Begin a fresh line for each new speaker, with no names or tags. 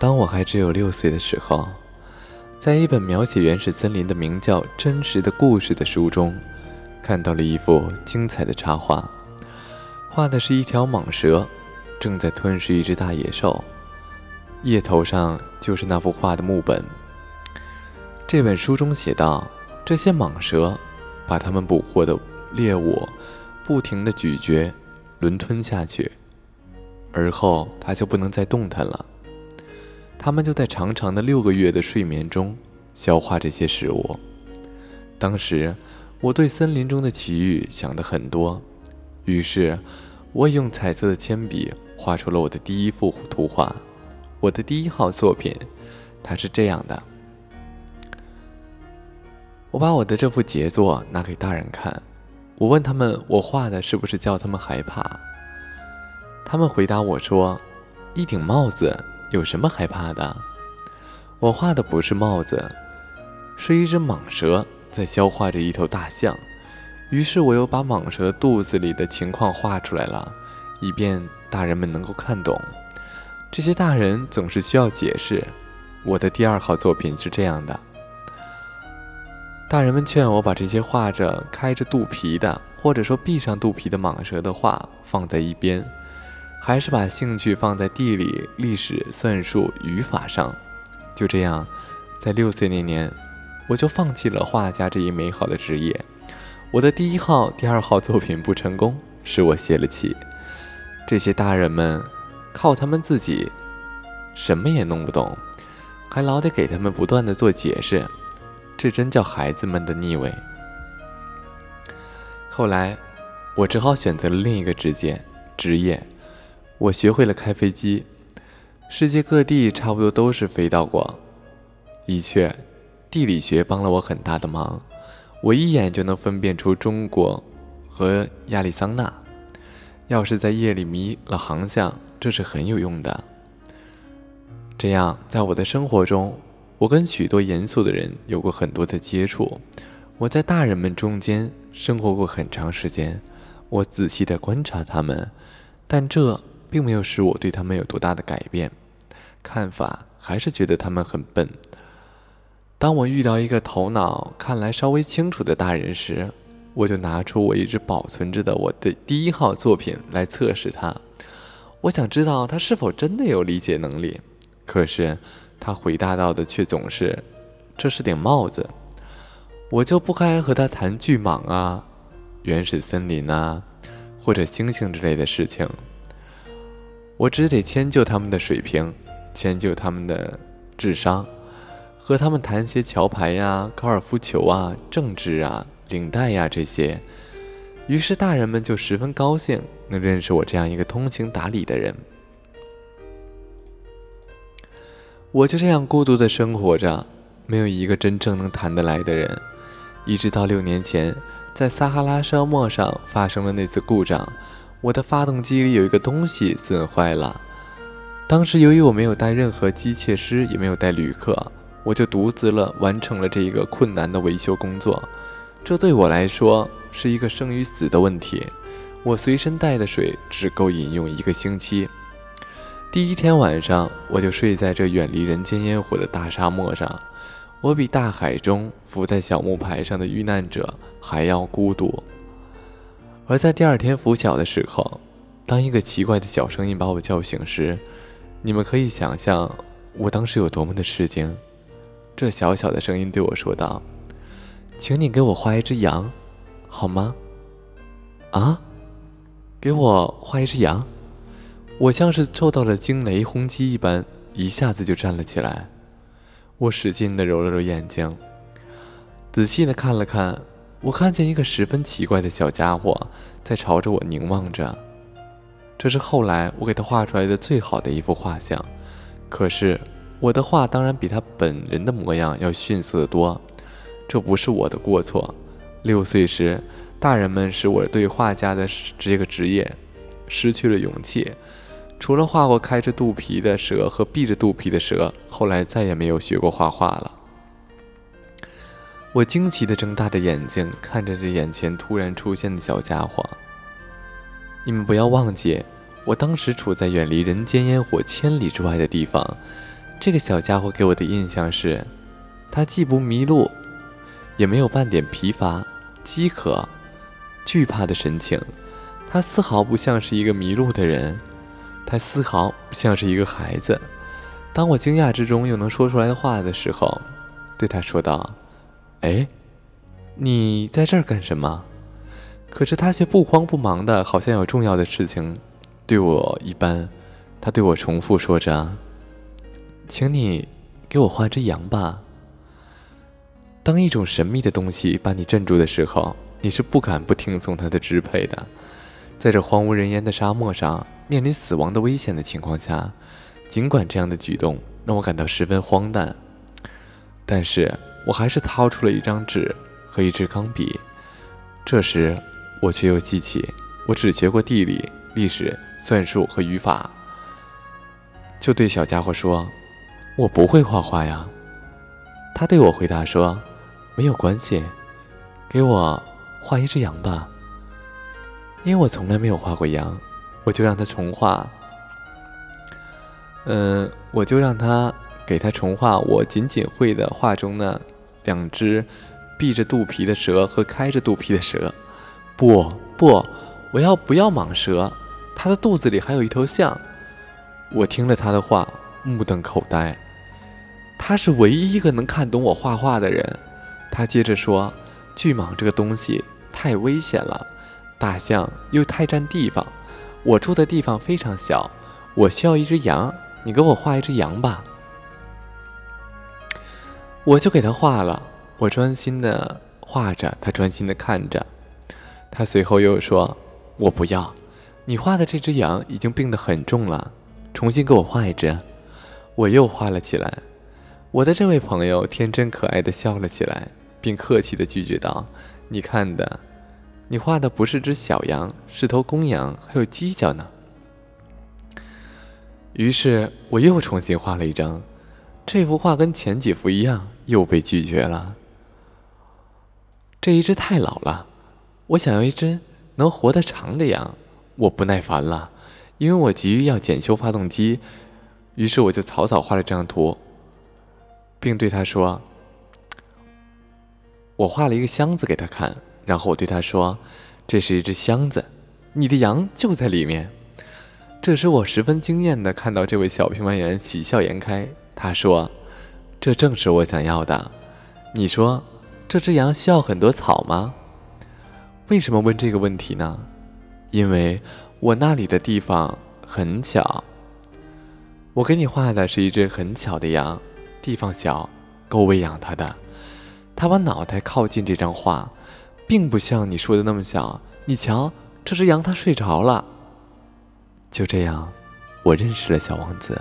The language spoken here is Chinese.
当我还只有六岁的时候，在一本描写原始森林的名叫《真实的故事》的书中，看到了一幅精彩的插画，画的是一条蟒蛇正在吞噬一只大野兽，叶头上就是那幅画的木本。这本书中写道：这些蟒蛇把它们捕获的猎物不停地咀嚼、轮吞下去，而后它就不能再动弹了。他们就在长长的六个月的睡眠中消化这些食物。当时我对森林中的奇遇想得很多，于是我用彩色的铅笔画出了我的第一幅图画，我的第一号作品。它是这样的：我把我的这幅杰作拿给大人看，我问他们我画的是不是叫他们害怕。他们回答我说：“一顶帽子。”有什么害怕的？我画的不是帽子，是一只蟒蛇在消化着一头大象。于是我又把蟒蛇肚子里的情况画出来了，以便大人们能够看懂。这些大人总是需要解释。我的第二号作品是这样的：大人们劝我把这些画着开着肚皮的，或者说闭上肚皮的蟒蛇的画放在一边。还是把兴趣放在地理、历史、算术、语法上。就这样，在六岁那年，我就放弃了画家这一美好的职业。我的第一号、第二号作品不成功，使我泄了气。这些大人们靠他们自己，什么也弄不懂，还老得给他们不断的做解释，这真叫孩子们的腻味。后来，我只好选择了另一个职业，职业。我学会了开飞机，世界各地差不多都是飞到过。的确，地理学帮了我很大的忙，我一眼就能分辨出中国和亚利桑那。要是在夜里迷了航向，这是很有用的。这样，在我的生活中，我跟许多严肃的人有过很多的接触。我在大人们中间生活过很长时间，我仔细地观察他们，但这。并没有使我对他们有多大的改变，看法还是觉得他们很笨。当我遇到一个头脑看来稍微清楚的大人时，我就拿出我一直保存着的我的第一号作品来测试他。我想知道他是否真的有理解能力。可是他回答到的却总是：“这是顶帽子。”我就不该和他谈巨蟒啊、原始森林啊，或者星星之类的事情。我只得迁就他们的水平，迁就他们的智商，和他们谈些桥牌呀、高尔夫球啊、政治啊、领带呀这些。于是大人们就十分高兴能认识我这样一个通情达理的人。我就这样孤独地生活着，没有一个真正能谈得来的人，一直到六年前，在撒哈拉沙漠上发生了那次故障。我的发动机里有一个东西损坏了。当时由于我没有带任何机械师，也没有带旅客，我就独自了完成了这一个困难的维修工作。这对我来说是一个生与死的问题。我随身带的水只够饮用一个星期。第一天晚上，我就睡在这远离人间烟火的大沙漠上。我比大海中浮在小木牌上的遇难者还要孤独。而在第二天拂晓的时候，当一个奇怪的小声音把我叫醒时，你们可以想象我当时有多么的吃惊。这小小的声音对我说道：“请你给我画一只羊，好吗？”啊，给我画一只羊！我像是受到了惊雷轰击一般，一下子就站了起来。我使劲地揉了揉眼睛，仔细地看了看。我看见一个十分奇怪的小家伙在朝着我凝望着，这是后来我给他画出来的最好的一幅画像。可是我的画当然比他本人的模样要逊色得多，这不是我的过错。六岁时，大人们使我对画家的这个职业失去了勇气。除了画过开着肚皮的蛇和闭着肚皮的蛇，后来再也没有学过画画了。我惊奇地睁大着眼睛看着这眼前突然出现的小家伙。你们不要忘记，我当时处在远离人间烟火千里之外的地方，这个小家伙给我的印象是，他既不迷路，也没有半点疲乏、饥渴、惧怕的神情。他丝毫不像是一个迷路的人，他丝毫不像是一个孩子。当我惊讶之中又能说出来的话的时候，对他说道：“哎，你在这儿干什么？”可是他却不慌不忙的，好像有重要的事情对我一般。他对我重复说着：“请你给我画只羊吧。”当一种神秘的东西把你镇住的时候，你是不敢不听从它的支配的。在这荒无人烟的沙漠上，面临死亡的危险的情况下，尽管这样的举动让我感到十分荒诞，但是我还是掏出了一张纸和一支钢笔。这时。我却又记起，我只学过地理、历史、算术和语法，就对小家伙说：“我不会画画呀。”他对我回答说：“没有关系，给我画一只羊吧。”因为我从来没有画过羊，我就让他重画。嗯，我就让他给他重画我仅仅会的画中那两只闭着肚皮的蛇和开着肚皮的蛇。不不，我要不要蟒蛇？它的肚子里还有一头象。我听了他的话，目瞪口呆。他是唯一一个能看懂我画画的人。他接着说：“巨蟒这个东西太危险了，大象又太占地方。我住的地方非常小，我需要一只羊，你给我画一只羊吧。”我就给他画了。我专心的画着，他专心的看着。他随后又说：“我不要，你画的这只羊已经病得很重了，重新给我画一只。”我又画了起来。我的这位朋友天真可爱的笑了起来，并客气的拒绝道：“你看的，你画的不是只小羊，是头公羊，还有犄角呢。”于是我又重新画了一张，这幅画跟前几幅一样，又被拒绝了。这一只太老了。我想要一只能活得长的羊，我不耐烦了，因为我急于要检修发动机，于是我就草草画了这张图，并对他说：“我画了一个箱子给他看，然后我对他说，这是一只箱子，你的羊就在里面。”这时我十分惊艳的看到这位小评判员喜笑颜开，他说：“这正是我想要的。你说，这只羊需要很多草吗？”为什么问这个问题呢？因为我那里的地方很小。我给你画的是一只很小的羊，地方小，够喂养它的。它把脑袋靠近这张画，并不像你说的那么小。你瞧，这只羊它睡着了。就这样，我认识了小王子。